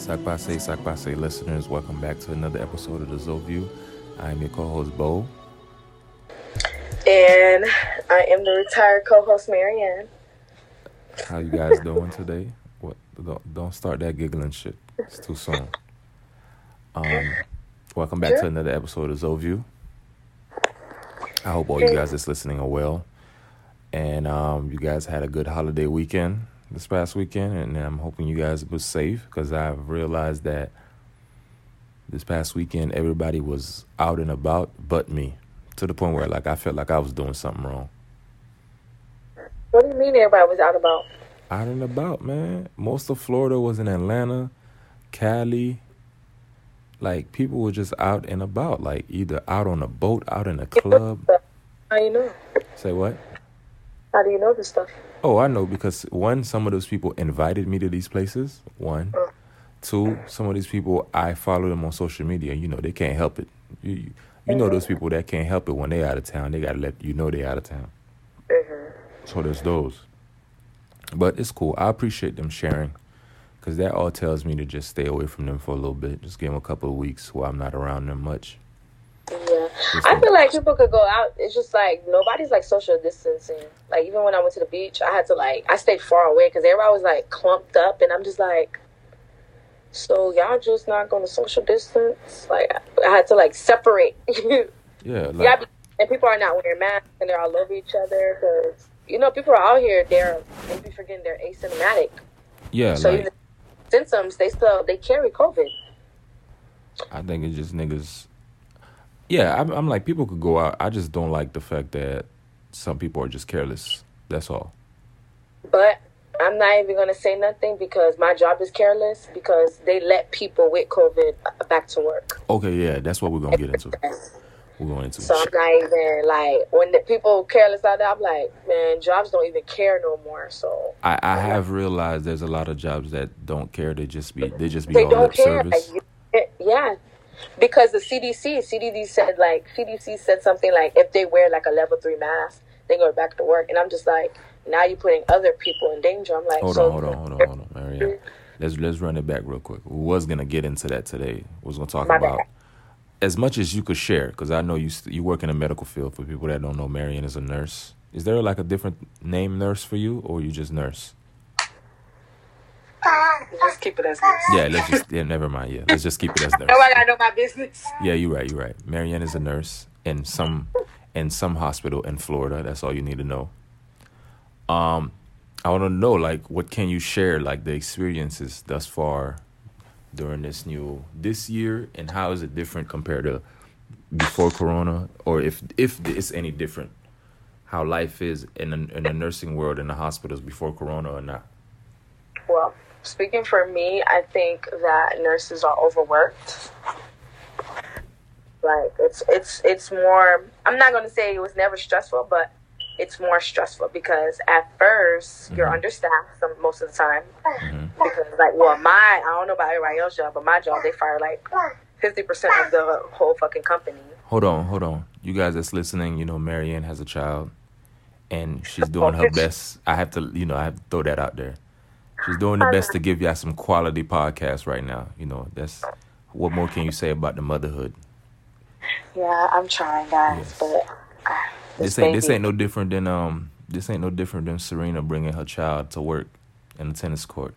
Sakpase, Sakpase listeners, welcome back to another episode of the Zoview. I am your co-host Bo. And I am the retired co-host Marianne. How you guys doing today? What don't, don't start that giggling shit. It's too soon. Um welcome back Sure. to another episode of Zoview. I hope all you guys that's listening are well. And um you guys had a good holiday weekend this past weekend and I'm hoping you guys were safe because I've realized that this past weekend everybody was out and about but me to the point where like I felt like I was doing something wrong. What do you mean everybody was out about? out and about, man. Most of Florida was in Atlanta, Cali. Like people were just out and about, like either out on a boat, out in a club. How you know? Say what? How do you know this stuff? Oh, I know because one, some of those people invited me to these places. One, two, some of these people I follow them on social media. You know, they can't help it. You, you, you know those people that can't help it when they out of town. They gotta let you know they out of town. Mm-hmm. So there's those. But it's cool. I appreciate them sharing because that all tells me to just stay away from them for a little bit. Just give them a couple of weeks while I'm not around them much. I feel like people could go out. It's just like nobody's like social distancing. Like even when I went to the beach, I had to like I stayed far away because everybody was like clumped up, and I'm just like, so y'all just not going to social distance? Like I had to like separate. Yeah, like, yeah, and people are not wearing masks and they're all over each other because you know people are out here. They're maybe forgetting they're asymptomatic, yeah, so like even symptoms they still they carry COVID. I think it's just niggas. Yeah, I'm, I'm like people could go out. I just don't like the fact that some people are just careless. That's all. But I'm not even gonna say nothing because my job is careless because they let people with COVID back to work. Okay, yeah, that's what we're gonna get into. We're going into. So I'm not even like when the people careless out there. I'm like, man, jobs don't even care no more. So I, I have realized there's a lot of jobs that don't care. They just be they just be they on don't lip care. service. Like, yeah, because the CDC, CDC said like CDC said something like if they wear like a level three mask, they go back to work. And I'm just like, now you're putting other people in danger. I'm like, Hold so on, hold on, hold on, hold on, Marianne. Let's let's run it back real quick. We was gonna get into that today. We was gonna talk My bad. about as much as you could share, because I know you st- you work in the medical field. For people that don't know, Marianne is a nurse. Is there like a different name nurse for you, or you just nurse? Just keep it as this. Yeah, let's just yeah, never mind. Yeah, let's just keep it as nurse. Nobody gotta know my business. Yeah, you're right. You're right. Marianne is a nurse in some in some hospital in Florida. That's all you need to know. Um, I want to know like what can you share like the experiences thus far during this new this year and how is it different compared to before Corona or if if it's any different how life is in the, in the nursing world in the hospitals before Corona or not. Well, speaking for me, I think that nurses are overworked. Like it's it's it's more. I'm not going to say it was never stressful, but it's more stressful because at 1st you you're Mhm. understaffed some most of the time. Mhm. Because like, well, my I don't know about everybody else's job, but my job they fire like fifty percent of the whole fucking company. Hold on, hold on. You guys that's listening, you know, Marianne has a child and she's doing her best. I have to, you know, I have to throw that out there. She's doing the best to give y'all some quality podcasts right now. You know, that's what more can you say about the motherhood? Yeah, I'm trying, guys, Yes. but uh, This ain't this ain't no different than um this ain't no different than Serena bringing her child to work in the tennis court.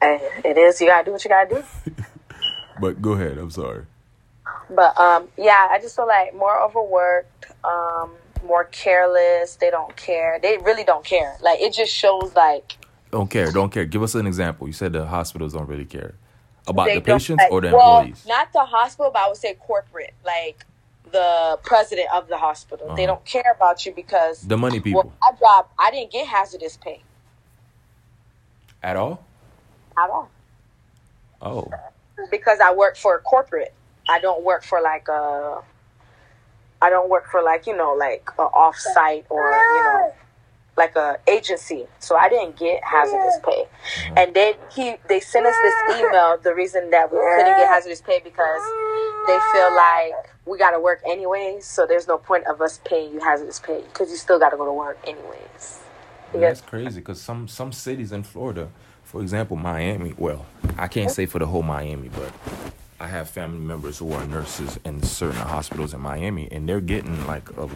Hey, it is. You gotta do what you gotta do. But go ahead, I'm sorry. But um, yeah, I just feel like more overworked, um, more careless. They don't care. They really don't care. Like it just shows like Don't care, don't care. Give us an example. You said the hospitals don't really care. About they the patients like- or the well, employees? Not the hospital, but I would say corporate, like the president of the hospital. They Uh-huh. don't care about you because The money people. well, my job, I didn't get hazardous pay At all? at all Oh. because I work for a corporate. I don't work for like a. I don't work for like you know like a off site or you know like a agency. So I didn't get hazardous pay. Mm-hmm. And then he they sent us this email. The reason that we couldn't get hazardous pay because they feel like we got to work anyways. So there's no point of us paying you hazardous pay because you still got to go to work anyways. Yeah, That's crazy because some some cities in Florida, for example, Miami. Well, I can't say for the whole Miami, but I have family members who are nurses in certain hospitals in Miami, and they're getting like a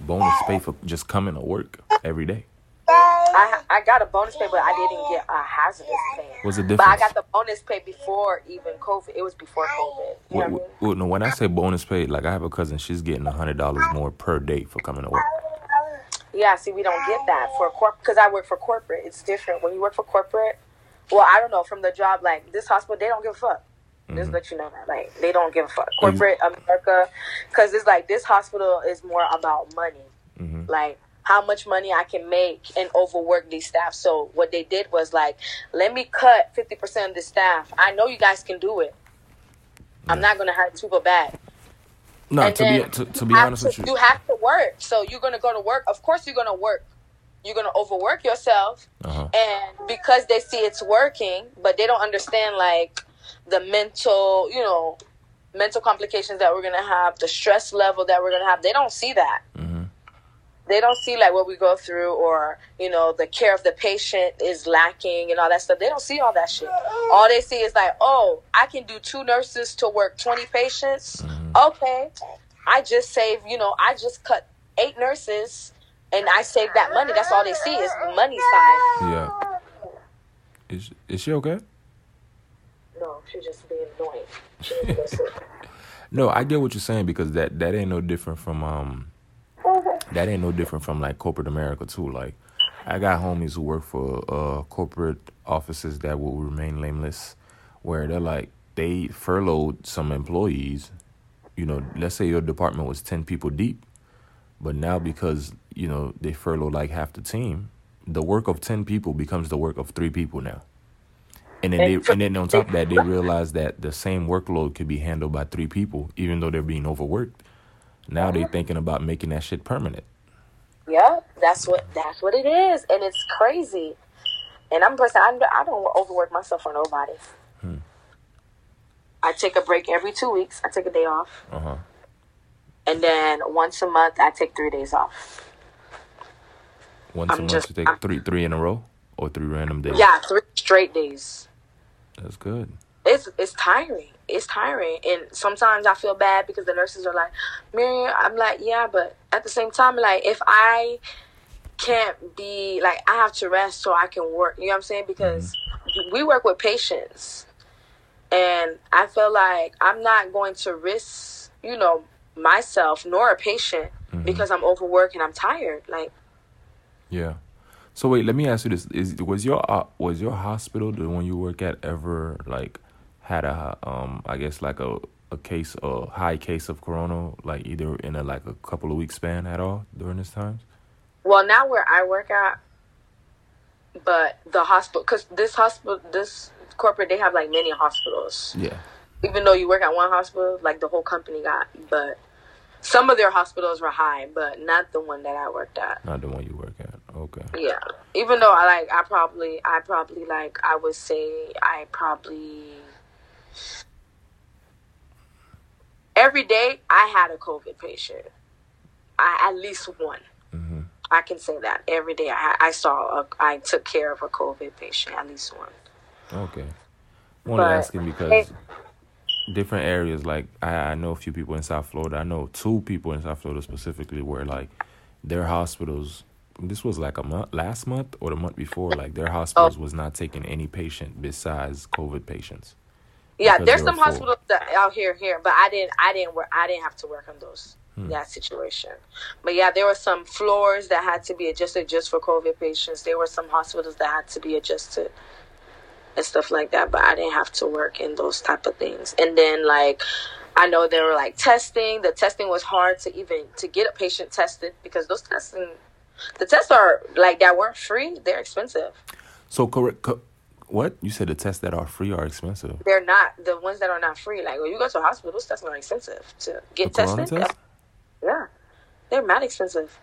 bonus pay for just coming to work every day. I I got a bonus pay, but I didn't get a hazardous pay. What's the But I got the bonus pay before even COVID. It was before COVID. You know What- what I mean? what- what- no, when I say bonus pay, like I have a cousin, she's getting a hundred dollars more per day for coming to work. Yeah, see, we don't get that for corp because I work for corporate. It's different when you work for corporate. Well, I don't know from the job like this hospital, they don't give a fuck. Just let you know that like they don't give a fuck. Corporate America, because it's like this hospital is more about money, Mhm. like how much money I can make and overwork these staff. So what they did was like, let me cut fifty percent of the staff. I know you guys can do it. I'm not gonna hurt people bad. No, And to be to, to be honest to- with you, you have to work. So you're gonna go to work. Of course, you're gonna work. You're gonna overwork yourself, uh-huh. and because they see it's working, but they don't understand like the mental, you know, mental complications that we're gonna have, the stress level that we're gonna have. They don't see that. Mhm. They don't see like what we go through, or you know, the care of the patient is lacking and all that stuff. They don't see all that shit. All they see is like, oh, I can do two nurses to work twenty patients. Okay, I just saved. You know, I just cut eight nurses, and I saved that money. That's all they see is the money side. yeah. Is is she okay? No, she's just being annoying. She needs to go sleep. No, I get what you're saying because that that ain't no different from um that ain't no different from like corporate America too. Like I got homies who work for uh corporate offices that will remain nameless where they're like they furloughed some employees. You know, let's say your department was ten people deep, but now because, you know, they furloughed like half the team, the work of ten people becomes the work of three people now. And then they, and then on top of that, they realize that the same workload could be handled by three people, even though they're being overworked. Now they're thinking about making that shit permanent. Yeah, that's what that's what it is, and it's crazy. And I'm a person I, I don't overwork myself for nobody. I take a break every two weeks. I take a day off, Uh huh. and then once a month I take three days off. Once a I'm month, just- you take I'm- three three in a row or three random days. Yeah, three straight days. That's good. It's it's tiring. It's tiring, and sometimes I feel bad because the nurses are like, "Miriam," I'm like, "Yeah," but at the same time, like if I can't be like I have to rest so I can work. You know what I'm saying? Because mm-hmm. we work with patients, and I feel like I'm not going to risk, you know, myself nor a patient mm-hmm. because I'm overworked and I'm tired. Like, Yeah. So wait, let me ask you this: Is was your uh, was your hospital the one you work at ever like had a um I guess like a a case a high case of corona like either in a like a couple of weeks span at all during this time? well, now where I work at, but the hospital, because this hospital, this corporate, they have like many hospitals. Yeah. even though you work at one hospital, like the whole company got, but some of their hospitals were high, but not the one that I worked at. Not the one you work at. Okay. Yeah, even though I like, I probably, I probably like, I would say, I probably every day I had a COVID patient. I at least one. hmm I can say that every day. I I saw, a, I took care of a COVID patient, at least one. Okay. Only But- him because different areas, like I, I know a few people in South Florida. I know two people in South Florida specifically where like their hospitals. This was like a month last month or the month before. Like their hospitals was not taking any patient besides COVID patients. Yeah, there's some full. hospitals that out here here, but I didn't I didn't work I didn't have to work on those Hmm. that situation. But yeah, there were some floors that had to be adjusted just for COVID patients. There were some hospitals that had to be adjusted and stuff like that. But I didn't have to work in those type of things. And then like I know they were like testing. The testing was hard to even to get a patient tested because those testing the tests are like that weren't free. They're expensive. So correct. Co- what you said? The tests that are free are expensive. They're not the ones that are not free. Like when you go to a hospital, those tests are expensive to get corona tested. test. Yeah, they're mad expensive.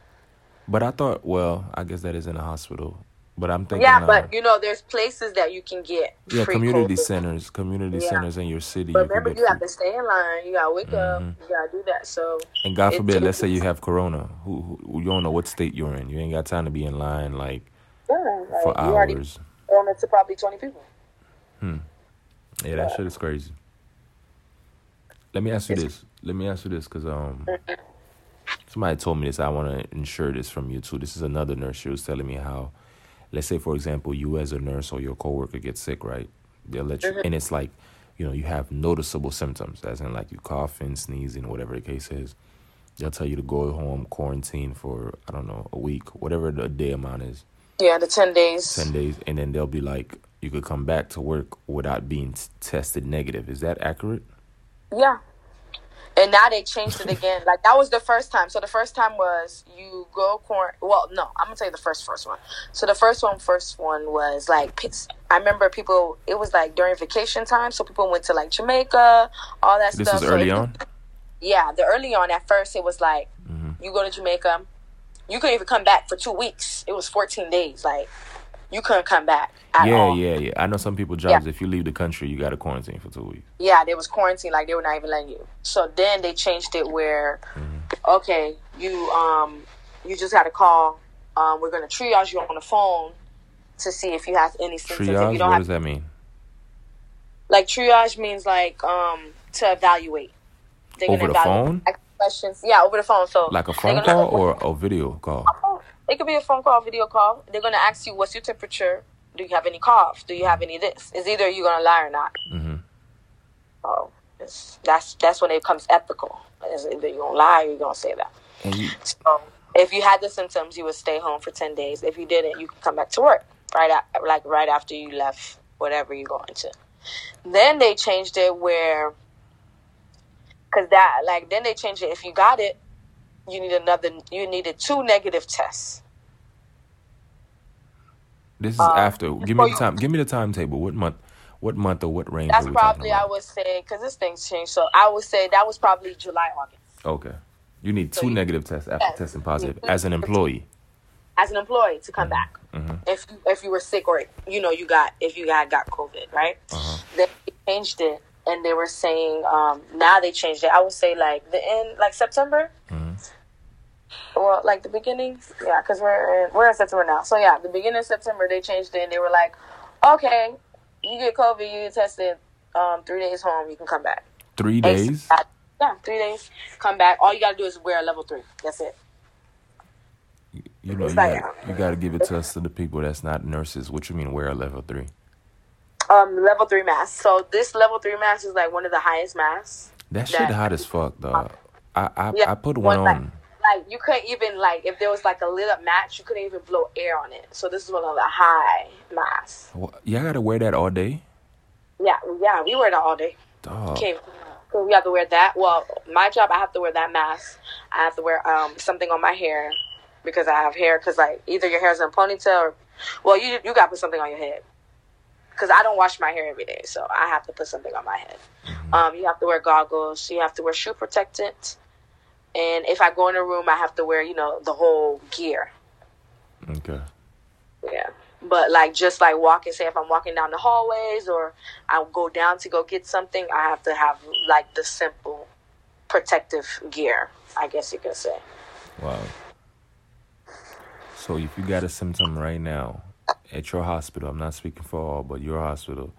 But I thought, well, I guess that is in a hospital. But I'm thinking, Yeah, uh, but you know, there's places that you can get yeah, free community COVID. centers, community Yeah. centers in your city. But you remember, you have to stay in line. You gotta wake up. Mhm. You gotta do that. So And God forbid, let's say you have corona. Who, who you don't know what state you're in. You ain't got time to be in line like yeah, like, for hours. only to probably twenty people. Hmm. Yeah, that shit is crazy. Let me ask you this. Let me ask you this, cause um, somebody told me this. I want to ensure this from you too. This is another nurse. She was telling me how, let's say for example, you as a nurse or your coworker gets sick, right? They'll let you, mm-hmm. and it's like, you know, you have noticeable symptoms, as in like you coughing, sneezing, whatever the case is. They'll tell you to go home, quarantine for I don't know a week, whatever the day amount is. Yeah, the ten days. 10 days and then they'll be like you could come back to work without being t- tested negative is that accurate Yeah. And now they changed it again. Like that was the first time. So the first time was you go quarant. Well, no, I'm gonna tell you the first first one. So the first one, first one was like I remember people. It was like during vacation time, so people went to like Jamaica, all that this stuff. is So early it- on Yeah, the early on at first it was like Mm-hmm. you go to Jamaica, you couldn't even come back for two weeks. It was 14 days. Like you couldn't come back yeah all. yeah yeah i know some people jobs if you leave the country you got to quarantine for two weeks yeah, there was quarantine, like they were not even letting you. So then they changed it where, okay, you um you just got to call. Um, we're gonna triage you on the phone to see if you have any symptoms. If triage you don't what does that mean like triage means like um to evaluate. They're Over the phone? ask Questions, yeah, over the phone. So like a phone call or a video call It could be a phone call, video call. They're gonna ask you what's your temperature. Do you have any cough? Do you have any this? It's either you're gonna lie or not. hmm So it's, that's that's when it becomes ethical. It's either you're gonna lie or you're gonna say that. you So if you had the symptoms, you would stay home for ten days. If you didn't, you could come back to work right at, like right after you left whatever you're going to. Then they changed it where, cause that like then they changed it. If you got it, you need another. You needed two negative tests. this is Um, after give me the time give me the timetable what month what month or what range That's are we talking probably I would say because this thing's changed. So I would say that was probably July, August. okay you need two negative tests after Yes. testing positive as an employee as an employee to come back Mhm. if you, if you were sick or you know you got if you had got COVID, right? Uh-huh. They changed it and they were saying um, now they changed it. I would say like the end, like September. Mhm. Well, like the beginning, yeah, because we're in, we're in September now. So yeah, the beginning of September they changed it and they were like, okay, you get COVID, you get tested, um, three days home, you can come back. three days Yeah, three days, come back. All you gotta do is wear a level three. That's it. you know you It's like- got, you got to give it to us to the people that's not nurses what you mean wear a level three Um, level three mask. So this level three mask is like one of the highest masks. That shit That- hot as fuck, dog. I I, Yeah, I put one like, on. Like you couldn't even like if there was like a lit up match, you couldn't even blow air on it. So this is one of the high masks. Wha- Y'all gotta wear that all day, Yeah, yeah, we wear that all day. dog. Okay, so we have to wear that. Well, my job, I have to wear that mask. I have to wear um something on my hair because I have hair. Because like either your hair's in a ponytail or, well, you you got to put something on your head. Because I don't wash my hair every day, so I have to put something on my head. Um, you have to wear goggles. You have to wear shoe protectant. And if I go in a room, I have to wear you know the whole gear. Okay. Yeah. But like just like walking, say if I'm walking down the hallways or I go down to go get something, I have to have like the simple protective gear, I guess you can say. Wow. So if you got a symptom right now at your hospital, I'm not speaking for all, but your hospital,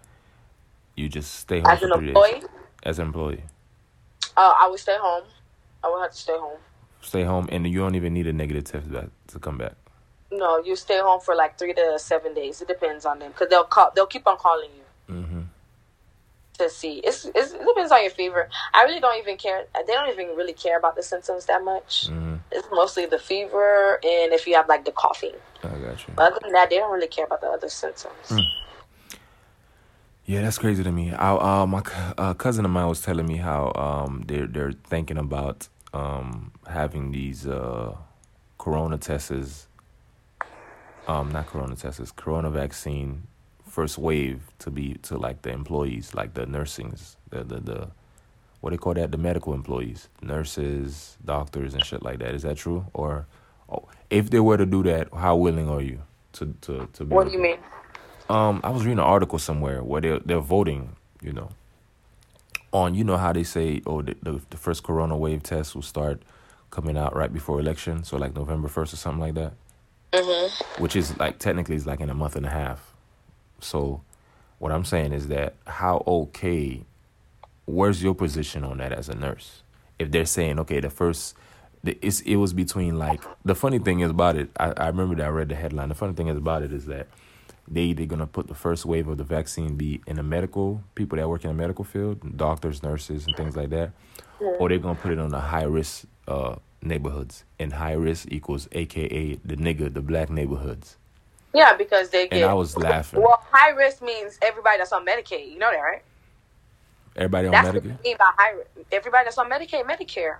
you just stay home As for an three employee, days. As an employee, uh, I would stay home. I would have to stay home. stay home, and you don't even need a negative test back to come back. No, you stay home for like three to seven days. It depends on them because they'll call. They'll keep on calling you Mm-hmm. to see. It's, it's it depends on your fever. I really don't even care. They don't even really care about the symptoms that much. Mm-hmm. It's mostly the fever and if you have like the coughing. I got you. Other than that, they don't really care about the other symptoms. Yeah, that's crazy to me. I, uh, my uh, cousin of mine was telling me how um, they're they're thinking about um, having these uh, corona tests, um, not corona tests, corona vaccine first wave to be to like the employees, like the nursings, the the, the what do they call that, the medical employees, nurses, doctors, and shit like that. Is that true? Or oh, if they were to do that, how willing are you to to to be? What do you mean? Um, I was reading an article somewhere where they're they're voting, you know, on you know how they say oh the the, the first corona wave test will start coming out right before election, so like November first or something like that, Mm-hmm. which is like technically is like in a month and a half. So, what I'm saying is that how okay? Where's your position on that as a nurse? If they're saying okay, the first, the, it's it was between like the funny thing is about it. I, I remember that I read the headline. The funny thing is about it is that they they're gonna put the first wave of the vaccine be in the medical people that work in the medical field, doctors, nurses, and things like that, or they're gonna put it on the high risk uh, neighborhoods. And high risk equals AKA the nigger, the black neighborhoods. Yeah, because they get. And I was laughing. Well, high risk means everybody that's on Medicaid. You know that, right? Everybody on Medicaid. That's what Medicare? mean by high risk. Everybody that's on Medicaid, Medicare.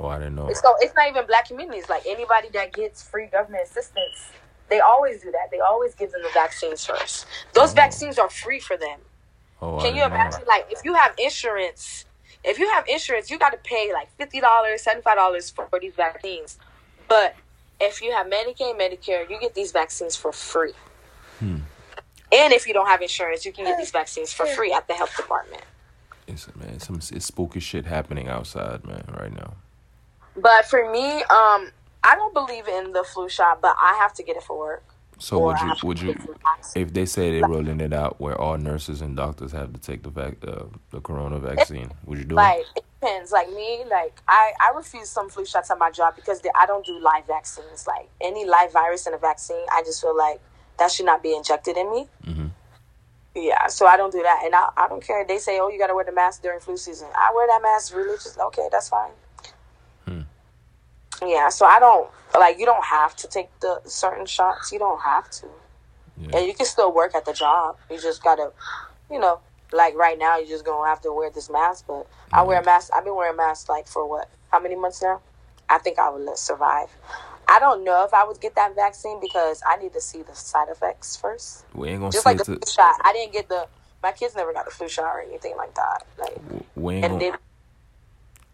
Oh, I didn't know. So it's not even black communities. Like anybody that gets free government assistance, they always do that. They always give them the vaccines first. Those Oh. vaccines are free for them. Oh, Can you imagine? Like if you have insurance, if you have insurance, you got to pay like fifty dollars, seventy five dollars for these vaccines. But if you have Medicaid, Medicare, you get these vaccines for free. Hmm. And if you don't have insurance, you can get these vaccines for free at the health department. It's, man, some it's spooky shit happening outside, man, right now. But for me, um, I don't believe in the flu shot, but I have to get it for work. So would you would you it for vaccine. if they say they're rolling it out where all nurses and doctors have to take the vac uh, the corona vaccine, would you do Like it? Like it depends. Like me, like I, I refuse some flu shots at my job because they, I don't do live vaccines. Like any live virus in a vaccine, I just feel like that should not be injected in me. Mm-hmm. Yeah, so I don't do that, and I, I don't care. They say, oh, you got to wear the mask during flu season. I wear that mask religious. Okay, that's fine. Yeah, so I don't like. You don't have to take the certain shots. You don't have to. Yeah. And you can still work at the job. You just gotta, you know, like right now, you're just gonna have to wear this mask. But I wear a mask. I've been wearing masks like for what? How many months now? I think I would survive. I don't know if I would get that vaccine because I need to see the side effects first. We ain't gonna Just see like the flu shot. I didn't get the. My kids never got the flu shot or anything like that. Like, we ain't and gonna,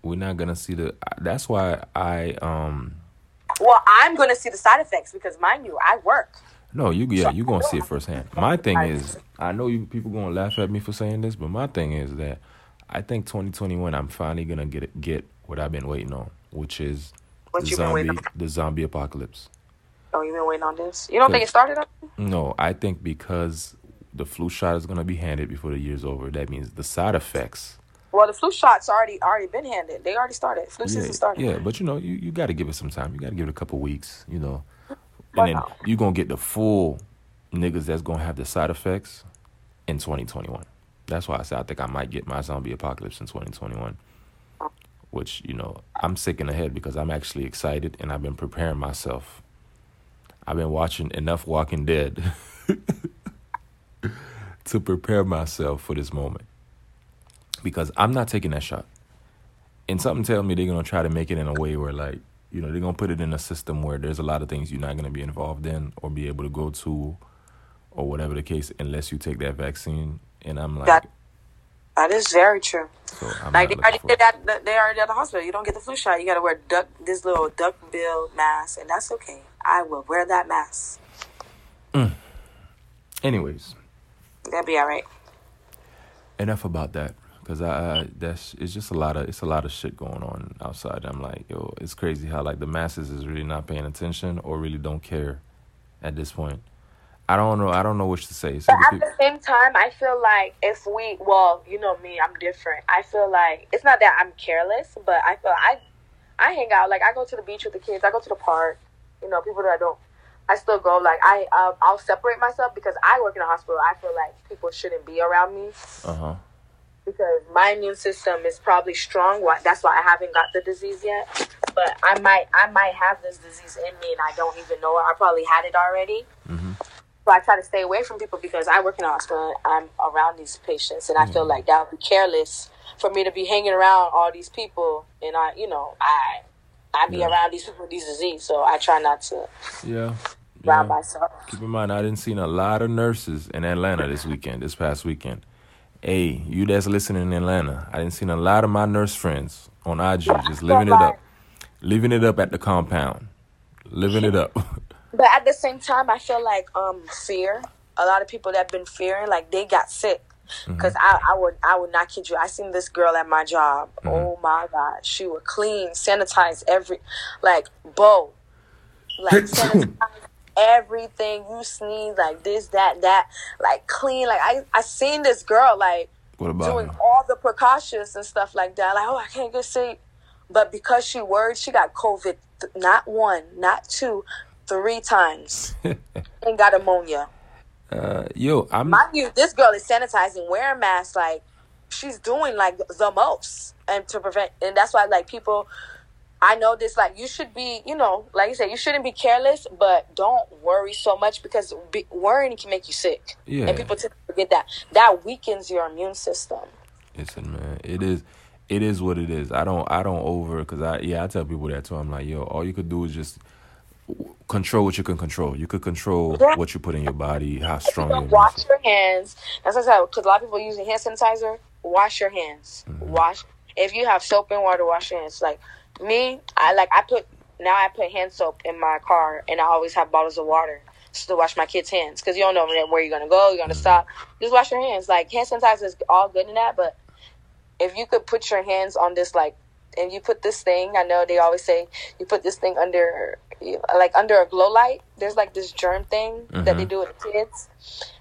we're not gonna see the. That's why I um well, I'm gonna see the side effects because mind you, I work. no you yeah you gonna see it firsthand. My thing is I know you people gonna laugh at me for saying this, but my thing is that I think 2021 I'm finally gonna get get what I've been waiting on, which is What the zombie on? the zombie apocalypse. Oh, you've been waiting on this. You don't think it started? Up? No, I think because the flu shot is gonna be handed before the year's over. That means the side effects. Well, the flu shots already already been handed. They already started. Flu Yeah, season started. yeah, but you know, you, you got to give it some time. You got to give it a couple weeks. You know, and then not? you gonna get the full niggas that's gonna have the side effects in 2021. That's why I said I think I might get my zombie apocalypse in 2021. Which you know, I'm sick in the head because I'm actually excited and I've been preparing myself. I've been watching enough Walking Dead to prepare myself for this moment because I'm not taking that shot. And something tells me they're gonna try to make it in a way where, like, you know, they're gonna put it in a system where there's a lot of things you're not gonna be involved in or be able to go to, or whatever the case, unless you take that vaccine. And I'm like, That- That is very true. so I'm Like they already did that. They already at the hospital. You don't get the flu shot. You got to wear duck this little duck bill mask, and that's okay. I will wear that mask. Mm. Anyways, That'd be all right. enough about that because I, I that's it's just a lot of it's a lot of shit going on outside. I'm like, yo, it's crazy how like the masses is really not paying attention or really don't care at this point. I don't know. I don't know which to say. Some But at the the same time, I feel like if we, well, you know me, I'm different. I feel like it's not that I'm careless, but I feel I, I hang out. Like I go to the beach with the kids. I go to the park. You know, people that I don't, I still go. Like I, um, I'll separate myself because I work in a hospital. I feel like people shouldn't be around me uh huh. Because my immune system is probably strong. That's why I haven't got the disease yet. But I might, I might have this disease in me, and I don't even know it. I probably had it already. hmm So I try to stay away from people because I work in a hospital. I'm around these patients, and I feel like that would be careless for me to be hanging around all these people, and I, you know, I, I be Yeah. around these people with these disease. So I try not to Yeah. yeah. myself. Keep in mind, I didn't see a lot of nurses in Atlanta this weekend, this past weekend. Hey, you that's listening in Atlanta, I didn't seen a lot of my nurse friends on IG just living it up, living it up at the compound, living it up. But at the same time, I feel like um fear. A lot of people that been fearing, like they got sick. Mm-hmm. Because I, I would I would not kid you. I seen this girl at my job. Oh my god, she would clean, sanitize every, like bow, like sanitize everything. You sneeze like this, that, that, like clean. Like I, I seen this girl like What about doing her? all the precautions and stuff like that. Like, oh, I can't get sick. But because she worried, she got COVID th- not one, not two, three times and got ammonia. Uh, yo, I'm Mind you, this girl is sanitizing, wearing masks, like she's doing like the most, and to prevent, and that's why like people. I know this, like you should be, you know, like you said, you shouldn't be careless, but don't worry so much because be, worrying can make you sick, Yeah. and people tend to forget that. That weakens your immune system. Listen, man, it is, it is what it is. I don't, I don't over because I, yeah, I tell people that too. I'm like, yo, all you could do is just control what you can control. You could control Yeah. what you put in your body, how strong don't wash your hands. That's what I said. Because a lot of people using hand sanitizer. Wash your hands. Mm-hmm. Wash. If you have soap and water, wash your hands. Like me, I like I put now I put hand soap in my car, and I always have bottles of water just to wash my kids' hands because you don't know where you're gonna go, you're gonna stop. Just wash your hands. Like hand sanitizer is all good in that, but if you could put your hands on this like and you put this thing i know they always say you put this thing under like under a glow light there's like this germ thing that they Mhm. do with the kids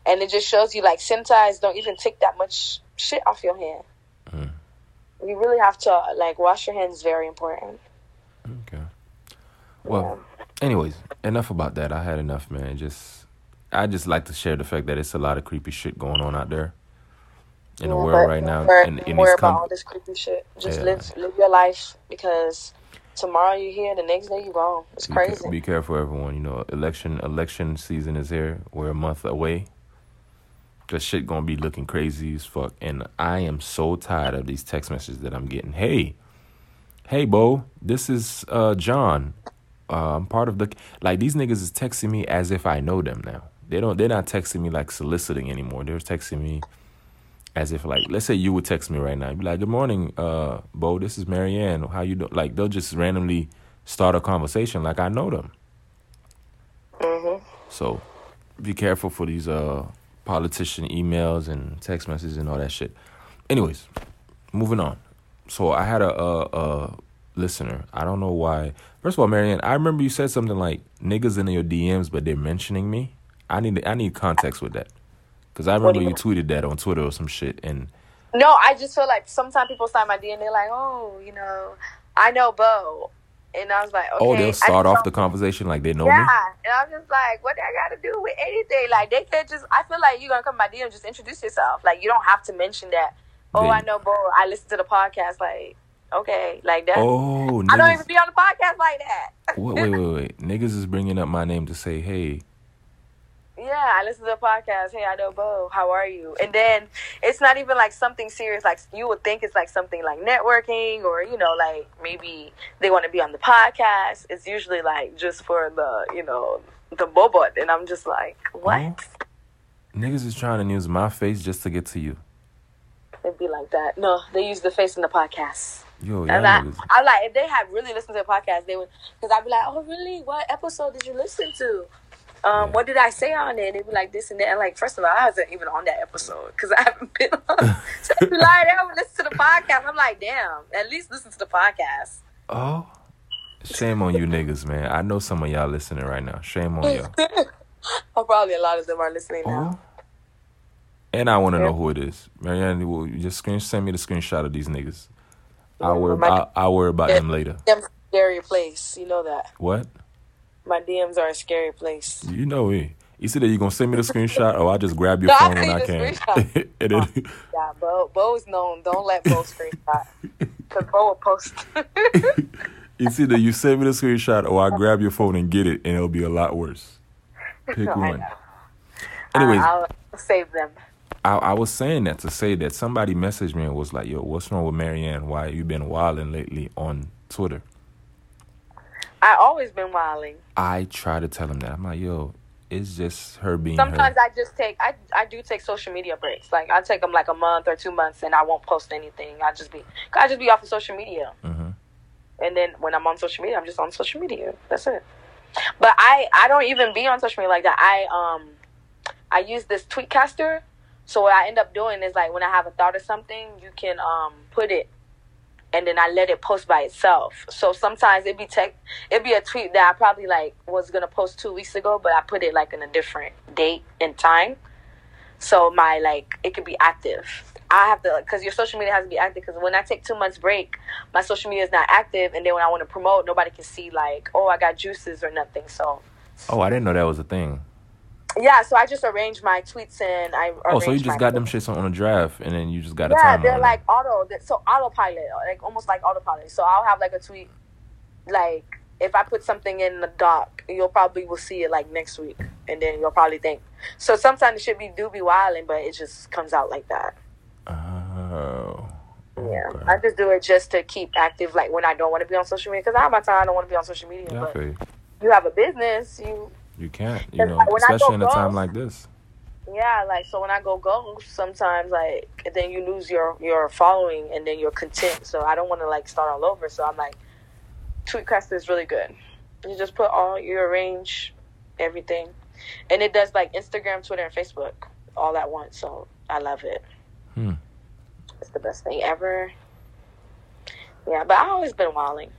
and it just shows you like sanitize don't even take that much shit off your hand Mm. You really have to like wash your hands very important Okay. Well, anyways, enough about that. I had enough, man. Just, I just like to share the fact that it's a lot of creepy shit going on out there in the world right now. don't In, in don't worry about all this creepy shit just Yeah. live live your life because tomorrow you're here the next day you're gone it's be, ca- crazy be careful, everyone. You know, election election season is here. We're a month away. The shit gonna be looking crazy as fuck, and I am so tired of these text messages that I'm getting. Hey, hey, Bo, this is uh John. Uh, I'm part of the like these niggas is texting me as if I know them now. They don't. They're not texting me like soliciting anymore. They're texting me as if like let's say you would text me right now. You'd be like, "Good morning, uh, Bo. This is Marianne. How you doing?" Like they'll just randomly start a conversation like I know them. hmm So be careful for these uh politician emails and text messages and all that shit. Anyways, moving on. So I had a, a, a listener. I don't know why. First of all, Marianne, I remember you said something like niggas in your DMs, but they're mentioning me. I need I need context with that because I remember you you tweeted that on Twitter or some shit. And No, I just feel like sometimes people sign my D and they're like, oh, you know, I know Bo. And I was like, oh, okay. oh, they'll start off the conversation like they know Yeah. me. And I'm just like, what do I got to do with anything? Like, they could just, I feel like you're going to come by DM just introduce yourself. Like, you don't have to mention that, oh, They- I know bro. I listen to the podcast. Like, okay. Like that. Oh, I don't even be on the podcast like that. wait, wait, wait, wait. Niggas is bringing up my name to say, hey, Yeah, I listen to the podcast. Hey, I know Bo. How are you? And then it's not even like something serious. Like you would think it's like something like networking or you know like maybe they want to be on the podcast. It's usually like just for the you know the bobot, and I'm just like what? niggas is trying to use my face just to get to you. It'd be like that. No, they use the face in the podcast. Yo, y'all I, niggas. I like if they had really listened to the podcast, they would because I'd be like, oh really? What episode did you listen to? Um, what did I say on it? They'd be like this and that. And like, first of all, I wasn't even on that episode because I haven't been on. so they'd be like, they haven't listened to the podcast. I'm like, damn, at least listen to the podcast. Oh, shame on you niggas, man. I know some of y'all listening right now. Shame on y'all. Oh, probably a lot of them are listening now. Oh. And I want to Yeah. know who it is. Marianne, will you just screen send me the screenshot of these niggas. I'll worry, I'll, I'll worry about them later. Them scary place, you know that. What? My DMs are a scary place. You know it. You said that you gonna send me the screenshot, or I just grab your No, I phone when I can. and then, Yeah, Bo, Bo's known. Don't let Bo screenshot because Bo will post. it's either you send me the screenshot, or I grab your phone and get it, and it'll be a lot worse. Pick I one. Anyways, I'll, I'll save them. I, I was saying that to say that somebody messaged me and was like, "Yo, what's wrong with Marianne? Why you been wilding lately on Twitter?" I always been wilding. I try to tell him that. I'm like, "Yo, it's just her being Sometimes her." I just take I I do take social media breaks. Like I take them like a month or two months, and I won't post anything. I just be I just be off of social media, hmm and then when I'm on social media, I'm just on social media. That's it. But I I don't even be on social media like that. I um I use this Tweetcaster. So what I end up doing is like when I have a thought or something, you can um put it and then I let it post by itself. So sometimes it'd be tech, it'd be a tweet that I probably like was gonna post two weeks ago, but I put it like in a different date and time. So my like it could be active. I have to because your social media has to be active. Because when I take two months break, my social media is not active, and then when I want to promote, nobody can see like, oh, I got juices or nothing. So Oh, I didn't know that was a thing. Yeah, so I just arrange my tweets and I. Oh, so you just got them shits on a draft, and then you just got a Yeah, they're like auto. they're- So autopilot, like almost like autopilot. So I'll have like a tweet, like if I put something in the doc, you'll probably will see it like next week, and then you'll probably think. So sometimes it should be do be wilding, but it just comes out like that. Oh. Yeah, okay. I just do it just to keep active, like when I don't want to be on social media, because I have my time. I don't want to be on social media, but you have a business, you You can't, you know, when I go especially in a time like this. Yeah, like so when I go ghost, sometimes like then you lose your your following and then you're content. So I don't want to like start all over. So I'm like, Tweetcast is really good. You just put all your arrange everything, and it does like Instagram, Twitter, and Facebook all at once. So I love it. Hmm. It's the best thing ever. Yeah, but I always been wilding,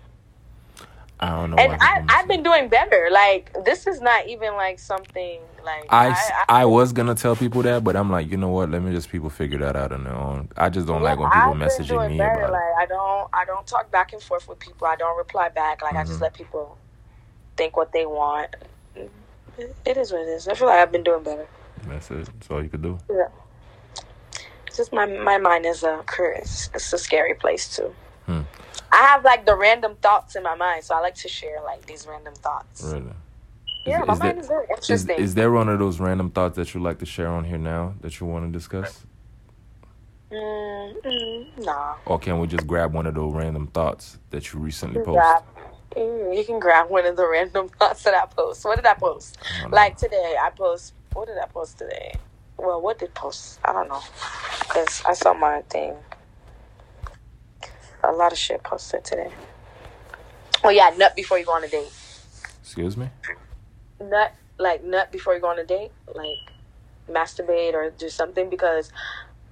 I don't know. and I, I've been doing better. Like this is not even like something like I, I, was gonna tell people that, but I'm like, you know what? Let me just people figure that out on their own. I just don't like when people messaging me better. about it. Like I don't, I don't talk back and forth with people. I don't reply back. Like I just Mhm. let people think what they want. It- is what it is. I feel like I've been doing better. That's it. That's all you could do. It's just my my mind is a it's, it's a scary place too. I have like the random thoughts in my mind, so I like to share like these random thoughts. Really. Yeah, is, my is mind there, is very interesting. is there one of those random thoughts that you like to share on here now that you want to discuss? mm, mm, nah. Or can we just grab one of those random thoughts that you recently posted? Grab, mm, you can grab one of the random thoughts that I post. What did I post? I. Like today, I post. What did I post today? Well, what did post? I don't know, cause I saw my thing. A lot of shit posted today. Oh yeah, nut before you go on a date. Excuse me? Nut like nut before you go on a date, like masturbate or do something because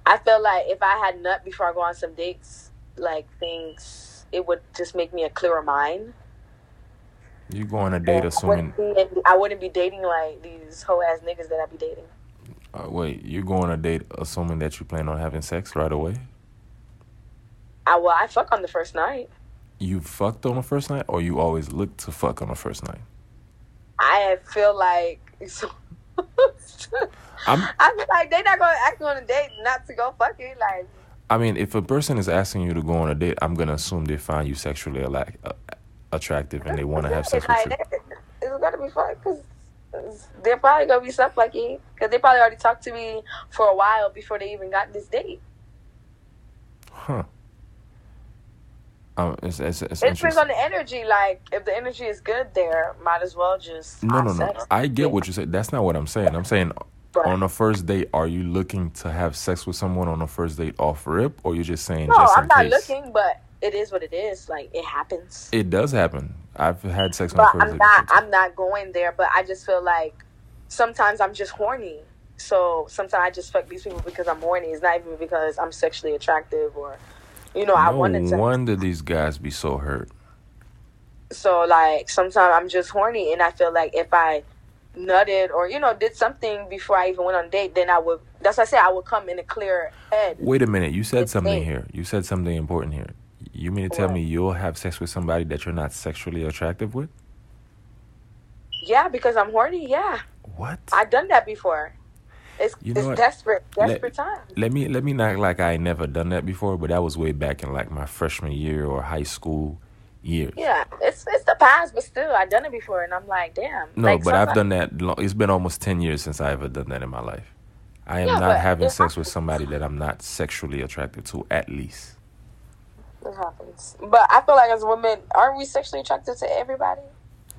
I feel like if I had nut before I go on some dates, like things, it would just make me a clearer mind. You go on a date And I assuming. wouldn't be, I wouldn't be dating like these hoe ass niggas that I'd be dating. Uh, wait, you go on a date assuming that you plan on having sex right away? I well, I fuck on the first night. You fucked on the first night, or you always look to fuck on the first night? I feel like I'm. I feel like they're not gonna ask me on a date not to go fucking like. I mean, if a person is asking you to go on a date, I'm gonna assume they find you sexually ala- uh, attractive and they want to have sex with you. It's gotta be fun because they're probably gonna be stuff like because they probably already talked to me for a while before they even got this date. Huh. Um, it's it's, it's It depends on the energy. Like if the energy is good there, might as well just No, no, no. I get what you said. That's not what I'm saying. I'm saying But- on the first date, are you looking to have sex with someone on the first date off rip, or you're just saying No, just I'm not case? looking, but it is what it is. Like it happens. It does happen. I've had sex on but I'm date. not. I'm not going there. But I just feel like sometimes I'm just horny. So sometimes I just fuck these people because I'm horny. It's not even because I'm sexually attractive or, you know, I no wanted to. wonder these guys be so hurt. So like sometimes I'm just horny, and I feel like if I nutted or you know did something before I even went on a date, then I would. That's why I say I would come in a clear head. Wait a minute. You said something me. here. You said something important here. You mean to tell What? me you'll have sex with somebody that you're not sexually attractive with? Yeah, because I'm horny. Yeah, What? I've done that before. It's You know it's what? desperate, Let- desperate time. let me let me not like I never done that before, but that was way back in like my freshman year or high school years. Yeah, it's it's the past, but still, I've done it before, and I'm like, damn. No, like, but I've done that. Long, it's been almost ten years since I ever done that in my life. I am Yeah, not having sex with somebody that I'm not sexually attracted to. At least It happens, but I feel like as a woman, aren't we sexually attracted to everybody?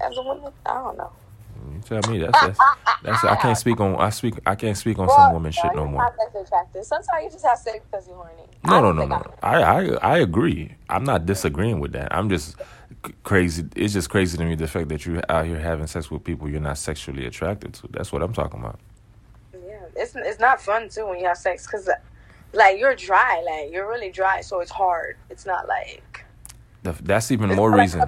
As a woman, I don't know. Tell me that's that's, that's I can't speak on I speak I can't speak on Well, some woman shit no more. Not sexually attracted. Sometimes you just have sex because you're horny. No, no, no, no. I, I I agree. I'm not disagreeing with that. I'm just crazy. It's just crazy to me the fact that you're out here having sex with people you're not sexually attracted to. That's what I'm talking about. Yeah, it's it's not fun too when you have sex because, like, you're dry. Like you're really dry, so it's hard. It's not like The- That's even more reason.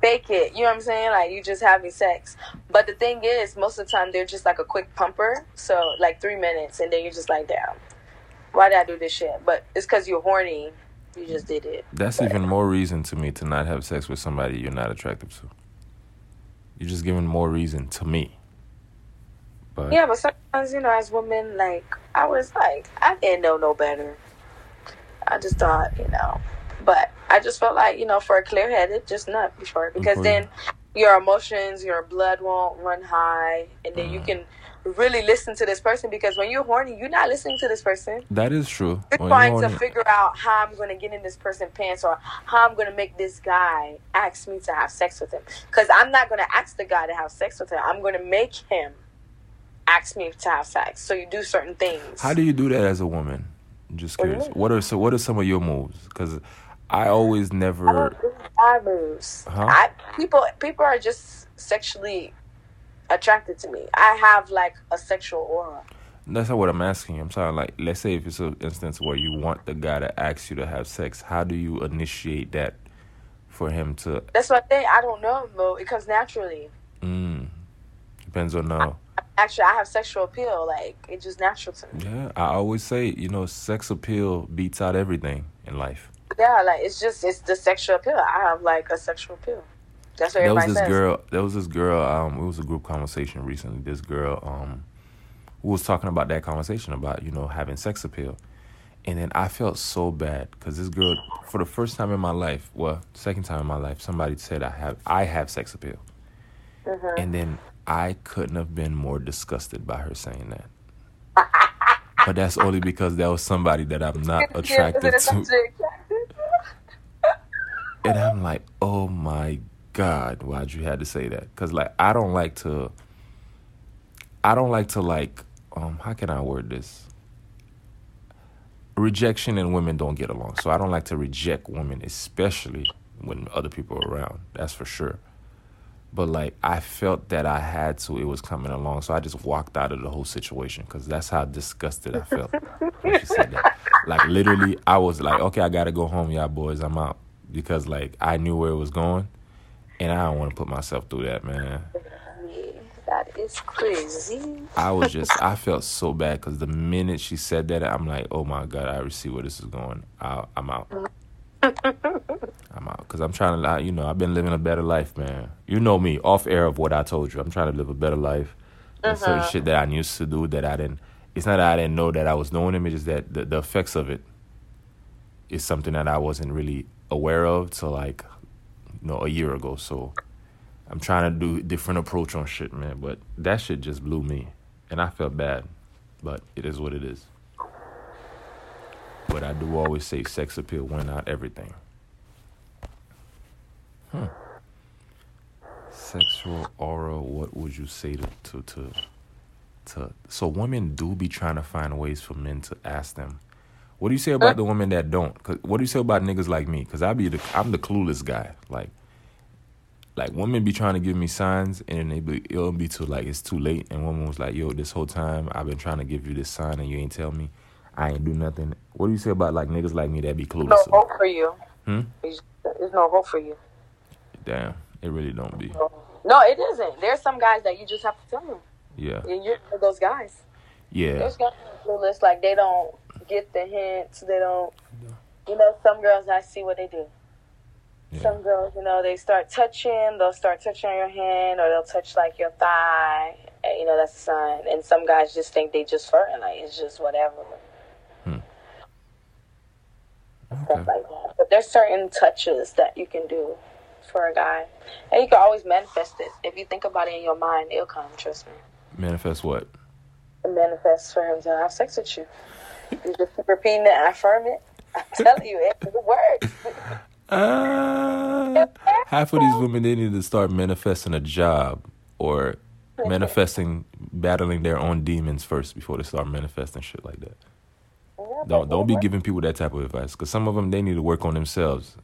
Fake it. You know what I'm saying? Like you just having sex. But the thing is, most of the time they're just like a quick pumper. So like three minutes, and then you're just like, damn, why did I do this shit? But it's because you're horny. You just did it. That's even more reason to me to not have sex with somebody you're not attracted to. You're just giving more reason to me. But Yeah, but sometimes you know, as women, like I was like, I didn't know no better. I just thought, you know, but I just felt like, you know, for a clear headed, just nut before because then your emotions, your blood won't run high, and then you Mhm. can really listen to this person because when you're horny, you're not listening to this person. that is true. You're When trying you're to figure out how I'm going to get in this person's pants or how I'm going to make this guy ask me to have sex with him. Because I'm not going to ask the guy to have sex with him. I'm going to make him ask me to have sex. So you do certain things. How do you do that as a woman? I'm just What do you curious. What are so? What are some of your moves? Because I always never. don't moves. Huh? I, people, people are just sexually attracted to me. I have like a sexual aura. That's not what I'm asking. you. I'm sorry. like, let's say if it's an instance where you want the guy to ask you to have sex, how do you initiate that for him to? That's what they. I don't know, Mo. It comes naturally. Mm, depends on the. Actually, I have sexual appeal. Like it's just natural to me. Yeah, I always say, you know, sex appeal beats out everything in life. Yeah, like it's just it's the sexual appeal. I have like a sexual appeal. That's what There was this says. girl. There was this girl. Um, it was a group conversation recently. This girl, um, who was talking about that conversation about you know having sex appeal, and then I felt so bad because this girl, for the first time in my life, well, second time in my life, somebody said I have I have sex appeal, Mhm. and then I couldn't have been more disgusted by her saying that. but that's only because that was somebody that I'm not attracted to. And I'm like, oh my God, why'd you had to say that? Because like I don't like to I don't like to like um how can I word this? Rejection and women don't get along. So I don't like to reject women, especially when other people are around. That's for sure. But like I felt that I had to, it was coming along. So I just walked out of the whole situation because that's how disgusted I felt when she said that. Like literally, I was like, okay, I gotta go home, y'all boys. I'm out because like I knew where it was going, and I don't want to put myself through that, man. That is crazy. I was just, I felt so bad because the minute she said that, I'm like, oh my god, I already see where this is going. I, I'm out. I'm out because I'm trying to, I- you know, I've been living a better life, man. You know me, off air of what I told you. I'm trying to live a better life. There's certain Uh-huh. shit that I used to do that I didn't. It's not that I didn't know that I was doing them. It's just that the, the effects of it is something that I wasn't really aware of till like, you know, a year ago. So I'm trying to do different approach on shit, man. But that shit just blew me, and I felt bad. But it is what it is. But I do always say sex appeal went out everything. Hmm. Sexual aura. What would you say to to to to? So women do be trying to find ways for men to ask them. What do you say about the women that don't? 'Cause what do you say about niggas like me? Cause I be the I'm the clueless guy. Like, like women be trying to give me signs, and then they be it'll be too like it's too late. And woman was like, "Yo, this whole time I've been trying to give you this sign, and you ain't tell me. I ain't do nothing." What do you say about like niggas like me that be clueless? No hope for you. Hmm? There's no hope for you. Damn, it really don't be. No, it isn't. There's some guys that you just have to tell them. Yeah, And you're one of those guys. yeah, There's guys are clueless, like they don't get the hints. They don't. You know, some girls I see what they do. yeah. Some girls, you know, they start touching. They'll start touching on your hand, or they'll touch like your thigh. And, you know, that's a sign. And some guys just think they just flirting, like it's just whatever. Hmm. Okay. stuff like that. But there's certain touches that you can do for a guy, and you can always manifest it. If you think about it in your mind, it'll come. Trust me. Manifest what? Manifest for him to have sex with you. You just repeating affirm it. I'm telling you, it, works. Uh, half of these women they need to start manifesting a job or manifesting battling their own demons first before they start manifesting shit like that. Don't don't be giving people that type of advice because some of them they need to work on themselves.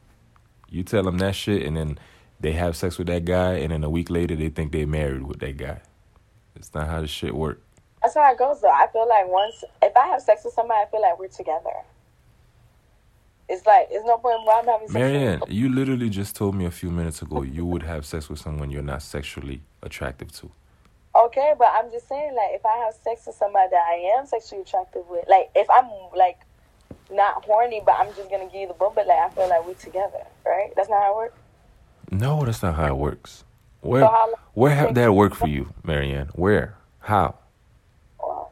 You tell them that shit and then they have sex with that guy and then a week later they think they married with that guy. It's not how this shit work. That's how it goes, though. I feel like once if I have sex with somebody, I feel like we're together. It's like it's no point why I'm having sex. Marianne, you literally just told me a few minutes ago you would have sex with someone you're not sexually attractive to. Okay, but I'm just saying, like, if I have sex with somebody that I am sexually attractive with, like, if I'm like not horny, but I'm just gonna give you the bump, but like I feel like we're together, right? That's not how it works. No, that's not how it works. Where So where have that worked for you, Marianne? Where? How?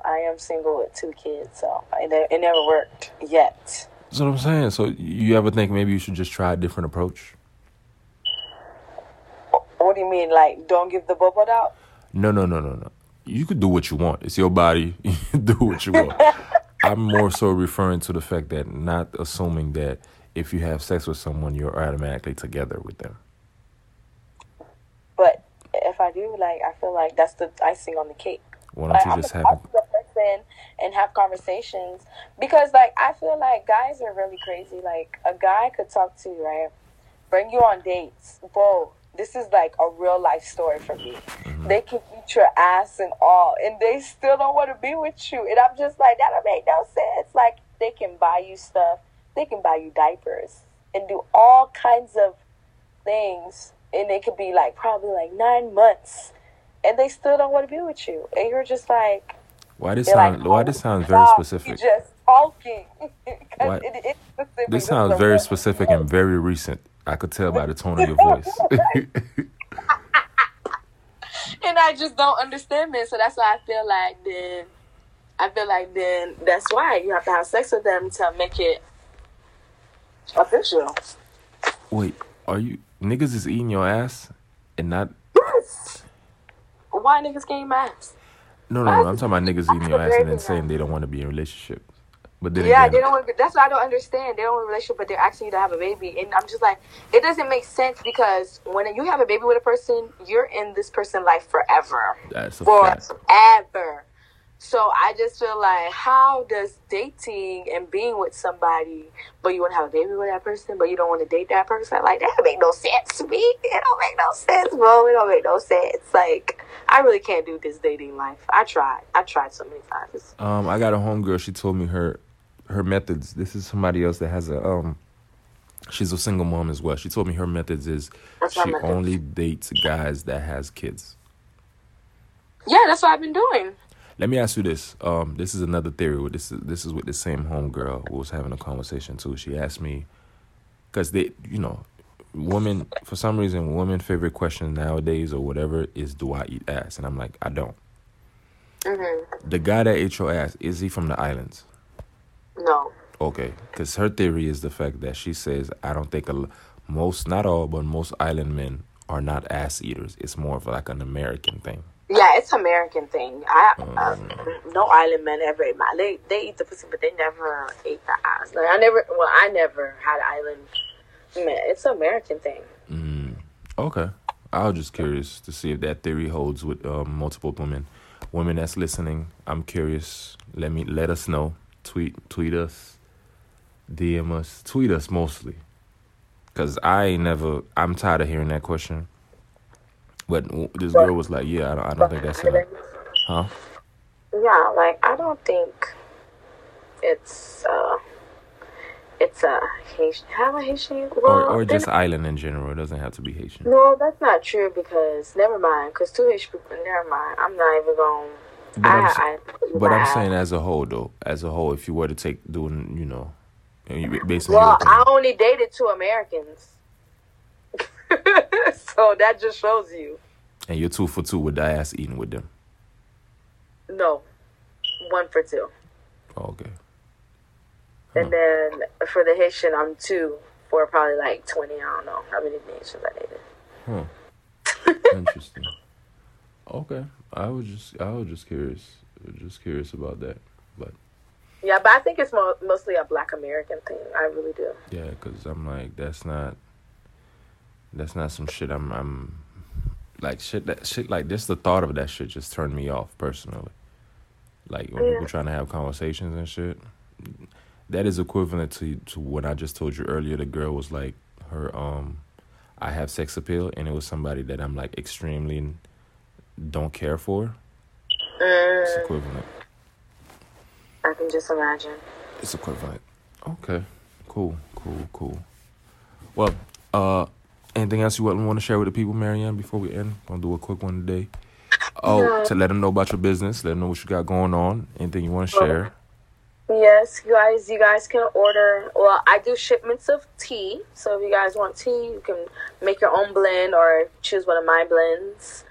I am single with two kids, so it, it never worked yet. That's what I'm saying. So you ever think maybe you should just try a different approach? What do you mean, like, don't give the bubble out? No, no, no, no, no. You could do what you want. It's your body. You do what you want. I'm more so referring to the fact that not assuming that if you have sex with someone, you're automatically together with them. But if I do, like, I feel like that's the icing on the cake. Why don't I'm you just gonna have talk person and have conversations because, like, I feel like guys are really crazy. Like, a guy could talk to you, right? Bring you on dates, bro. This is like a real life story for me. Mm-hmm. They can eat your ass and all, and they still don't want to be with you. And I'm just like, that don't make no sense. Like, they can buy you stuff, they can buy you diapers, and do all kinds of things, and they could be like probably like nine months, and they still don't want to be with you, and you're just like, Why this you're like, sound? Why "Oh this sounds very specific? just talking. Why- it specific. This sounds very specific and very recent. I could tell by the tone of your voice. and I just don't understand this. So that's why I feel like then, I feel like then that's why you have to have sex with them to make it official. Wait, are you niggas is eating your ass and not? Yes. Why niggas can't mask? No, no, no. I'm talking about niggas eating your ass and then saying they don't want to be in a relationship. But then Yeah, again, they don't. Want, to be that's what I don't understand. They don't want a relationship, but they're asking you to have a baby, and I'm just like, it doesn't make sense because when you have a baby with a person, you're in this person's life forever. that's a fact. So I just feel like, how does dating and being with somebody, but you want to have a baby with that person, but you don't want to date that person? Like that make no sense to me. It don't make no sense, bro. It don't make no sense. Like I really can't do this dating life. I tried. I tried so many times. Um, I got a homegirl. She told me her her methods. This is somebody else that has a um. She's a single mom as well. She told me her methods is What's my she methods? only dates guys that has kids. Yeah, that's what I've been doing. Let me ask you this. Um, this is another theory. With this is this is with the same homegirl who was having a conversation too. She asked me because they, you know, women for some reason, women favorite question nowadays or whatever is, "Do I eat ass?" And I'm like, I don't. hmm The guy that ate your ass is he from the islands? No. Okay, because her theory is the fact that she says I don't think a, most, not all, but most island men are not ass eaters. It's more of like an American thing. Yeah, it's American thing. I uh, no island men ever ate my. They they eat the pussy, but they never ate the ass. Like I never. Well, I never had island men. It's an American thing. Mm, okay, I was just curious to see if that theory holds with um, multiple women. Women that's listening, I'm curious. Let me let us know. Tweet tweet us, DM us, tweet us mostly. Cause I ain't never. I'm tired of hearing that question. But this girl was like, "Yeah, I don't, I don't think that's a, huh." Yeah, like I don't think it's uh it's a Haitian. Have a Haitian? Or Well, or then- just island in general. It doesn't have to be Haitian. No, that's not true because never mind. Because two Haitian people. Never mind. I'm not even going. But I'm, I, s- I, but I'm saying as a whole though, as a whole, if you were to take doing, you know, based on Well. I only dated two Americans. so that just shows you. And you're two for two with the ass eating with them. No. One for two. Oh, okay. And then for the Haitian, I'm two for probably like 20. I don't know how many Haitians I dated. Huh. Interesting. Okay. I was just I was just curious. Just curious about that. But Yeah, but I think it's mo- mostly a black American thing. I really do. yeah, cuz I'm like that's not that's not some shit I'm I'm like shit that shit like just the thought of that shit just turned me off personally. Like when Yeah. people trying to have conversations and shit. That is equivalent to to what I just told you earlier. The girl was like her um I have sex appeal and it was somebody that I'm like extremely don't care for. It's Mm, equivalent. I can just imagine. It's equivalent. Okay. Cool, cool, cool. Well, uh, anything else you want to share with the people, Marianne, before we end? Gonna do a quick one today. Oh, No. to let them know about your business, let them know what you got going on. Anything you want to share? Yes, you guys, you guys can order. Well, I do shipments of tea. So if you guys want tea, you can make your own blend or choose one of my blends.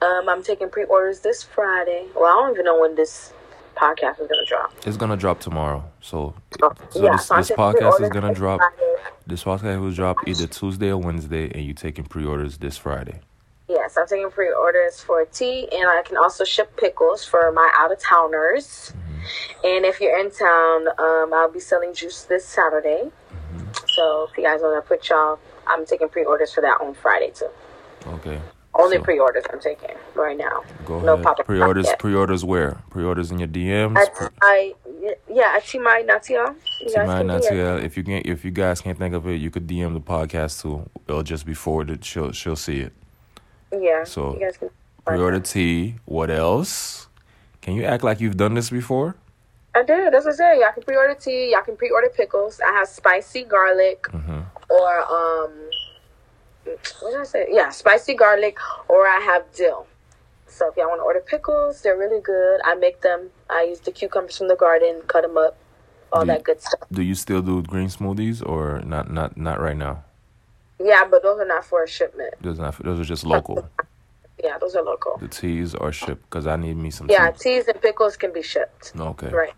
Um, I'm taking pre-orders this Friday. Well, I don't even know when this podcast is gonna drop. It's gonna drop tomorrow. So, Oh, so yeah, this, so this podcast is gonna drop. Friday. This podcast will drop either Tuesday or Wednesday, and you taking pre-orders this Friday. Yes, I'm taking pre-orders for tea, and I can also ship pickles for my out-of-towners. And if you're in town, um, I'll be selling juice this Saturday. So if you guys want to put y'all, I'm taking pre-orders for that on Friday too. Okay. Only So, pre-orders I'm taking right now. Go no ahead. pop-up Pre-orders. Pre-orders where? Pre-orders in your DMs. I, I yeah, I see my Natia. You guys Timaya can do it. Natia, if you can, if you guys can't think of it, you could DM the podcast too. It'll just be forwarded. She'll she'll see it. Yeah. So, you guys can Pre-order tea. What else? Can you act like you've done this before? I did. That's what I said. Y'all can pre-order tea. Y'all can pre-order pickles. I have spicy garlic hmm or um, what did I say? Yeah, spicy garlic or I have dill. So if y'all want to order pickles, they're really good. I make them. I use the cucumbers from the garden, cut them up, all Do you- that good stuff. Do you still do green smoothies or not? Not not right now. Yeah, but those are not for a shipment. Those are not, those are just local. Yeah, those are local. The teas are shipped because I need me some. Yeah, tea. teas and pickles can be shipped. Okay. Right.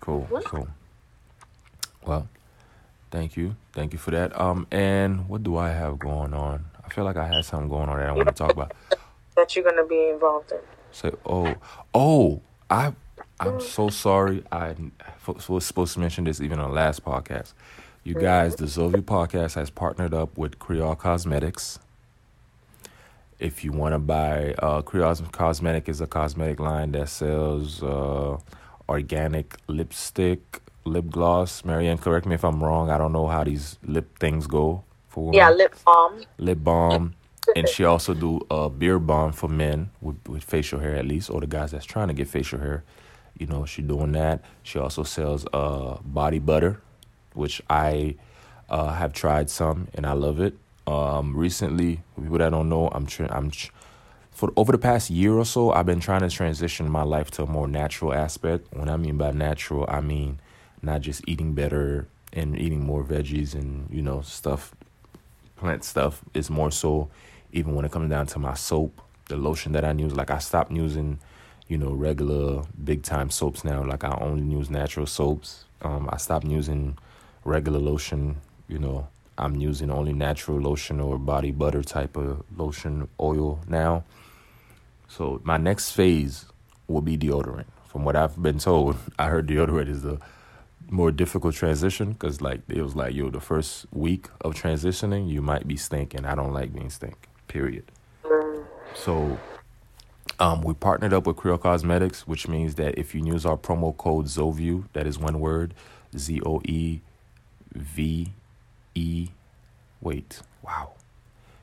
Cool. Cool. Well, thank you. Thank you for that. Um, and what do I have going on? I feel like I had something going on that I want to talk about. That you're gonna be involved in. Say, oh, oh, I, I'm so sorry. I was supposed to mention this even on the last podcast. You guys, the Zoview podcast has partnered up with Creole Cosmetics. If you want to buy, uh, Creole Cosmetic is a cosmetic line that sells uh, organic lipstick, lip gloss. Marianne, correct me if I'm wrong. I don't know how these lip things go for women Yeah, lip balm. lip balm, and she also do a beard balm for men with, with facial hair at least, or the guys that's trying to get facial hair. You know, she doing that. She also sells uh body butter, which I uh, have tried some and I love it. Um, recently, for people that don't know, I'm tr- I'm tr- for over the past year or so, I've been trying to transition my life to a more natural aspect. When I mean by natural, I mean not just eating better and eating more veggies and you know stuff plant stuff is more so even when it comes down to my soap, the lotion that I use. Like I stopped using, you know, regular big time soaps now. Like I only use natural soaps. Um, I stopped using regular lotion. You know, I'm using only natural lotion or body butter type of lotion oil now. So my next phase will be deodorant. From what I've been told, I heard deodorant is the more difficult transition because like it was like yo the first week of transitioning you might be stinking i don't like being stink period so um, we partnered up with Creole Cosmetics, which means that if you use our promo code ZOVIEW, that is one word, Z O E V E, wait, wow,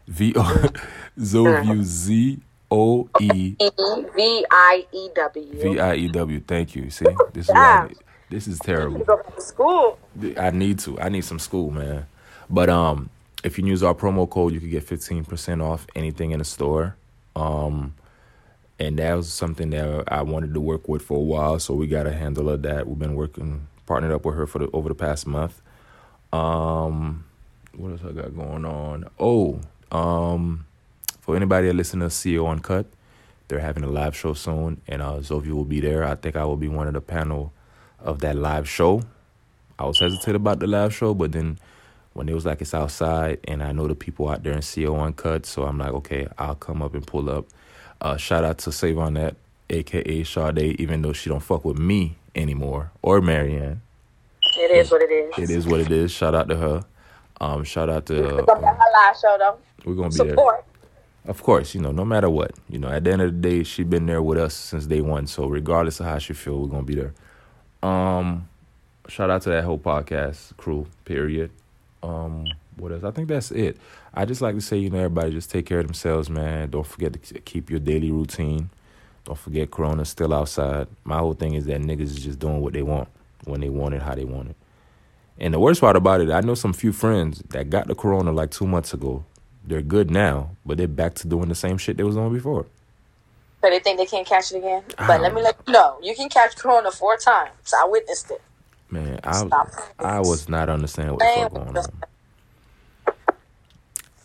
V O ZOVIEW Z O E V I E W. V I E W. Thank you. See, this is what Yeah. I, this is terrible. Go to school. I need to. I need some school, man. But um, if you use our promo code, you can get fifteen percent off anything in the store. Um, and that was something that I wanted to work with for a while, so we got a handle of that. We've been working, partnered up with her for the over the past month. Um, what else I got going on? Oh, um, for anybody that listen to CEO Uncut, they're having a live show soon, and uh, Zovie will be there. I think I will be one of the panel of that live show. I was hesitant about the live show, but then when it was like it's outside and I know the people out there in CO Uncut, so I'm like, okay, I'll come up and pull up. Uh, shout out to Save on That, aka Sade, even though she don't fuck with me anymore or Marianne. It is what it is. It is what it is. Shout out to her. Um, shout out to uh, her live show though. we're gonna be there. Of course, you know, no matter what, you know, at the end of the day, she been there with us since day one. So regardless of how she feel, we're gonna be there. Um, shout out to that whole podcast crew. Period. Um, what else? I think that's it. I just like to say, you know, everybody just take care of themselves, man. Don't forget to keep your daily routine. Don't forget Corona's still outside. My whole thing is that niggas is just doing what they want when they want it, how they want it. And the worst part about it, I know some few friends that got the corona like two months ago. They're good now, but they're back to doing the same shit they was doing before. They think they can't catch it again. But let me let you know, you can catch corona four times. I witnessed it. Man, I Stop. I was not understanding what the fuck going on.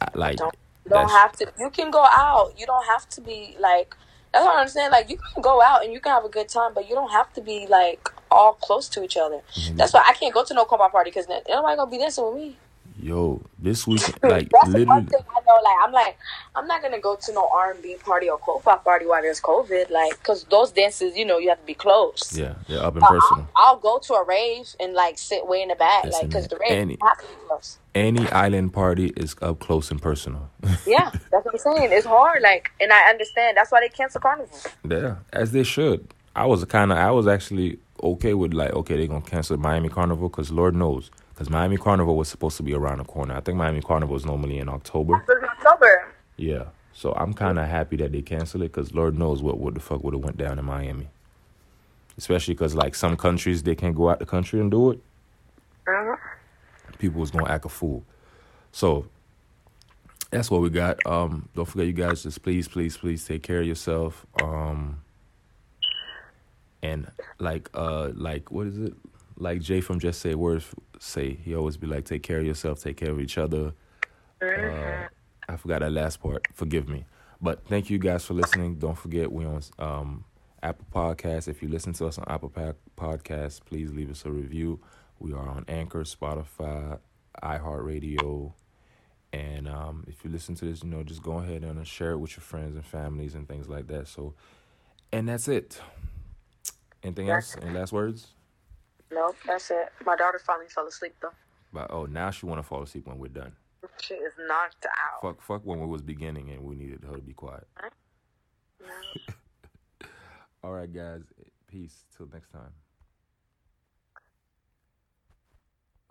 I, like Don't you don't have to. You can go out. You don't have to be like. That's what I understand. Like you can go out and you can have a good time, but you don't have to be like all close to each other. Mm-hmm. That's why I can't go to no kompa party because nobody gonna be dancing with me. Yo, this weekend like That's literally thing I know. Like I'm like I'm not gonna go to no R and B party or co-pop party while there's COVID. Like because those dances, you know, you have to be close. Yeah, they're up in But personal. I'll, I'll go to a rave and like sit way in the back, Listen, like because the rave any- you to be close. Any island party is up close and personal. Yeah, that's what I'm saying. It's hard. Like, and I understand. That's why they cancel carnival. yeah, as they should. I was kind of I was actually okay with like okay they're gonna cancel Miami Carnival because Lord knows because Miami Carnival was supposed to be around the corner. I think Miami Carnival is normally in October. October. Yeah, so I'm kind of happy that they canceled it because Lord knows what what the fuck would have went down in Miami. Especially because like some countries they can't go out the country and do it. Uh-huh. people was gonna act a fool. So that's what we got. Um, don't forget, you guys, just please, please, please take care of yourself. Um, and like, uh, like what is it? Like Jay from Just Say Words say, he always be like, take care of yourself, take care of each other. Uh, I forgot that last part. Forgive me. But thank you guys for listening. Don't forget we on um, Apple Podcasts. If you listen to us on Apple Podcasts, please leave us a review. We are on Anchor, Spotify, iHeartRadio, and um, if you listen to this, you know, just go ahead and share it with your friends and families and things like that. So, and that's it. Anything else? Any last words? Nope, that's it. My daughter finally fell asleep though. But oh, now she want to fall asleep when we're done. She is knocked out. Fuck, fuck when we was beginning and we needed her to be quiet. All right, guys. Peace. Till next time.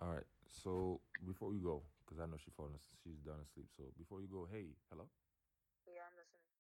All right. So before we go, because I know she falling, she's done asleep. So before you go, hey, hello. Yeah, I'm listening.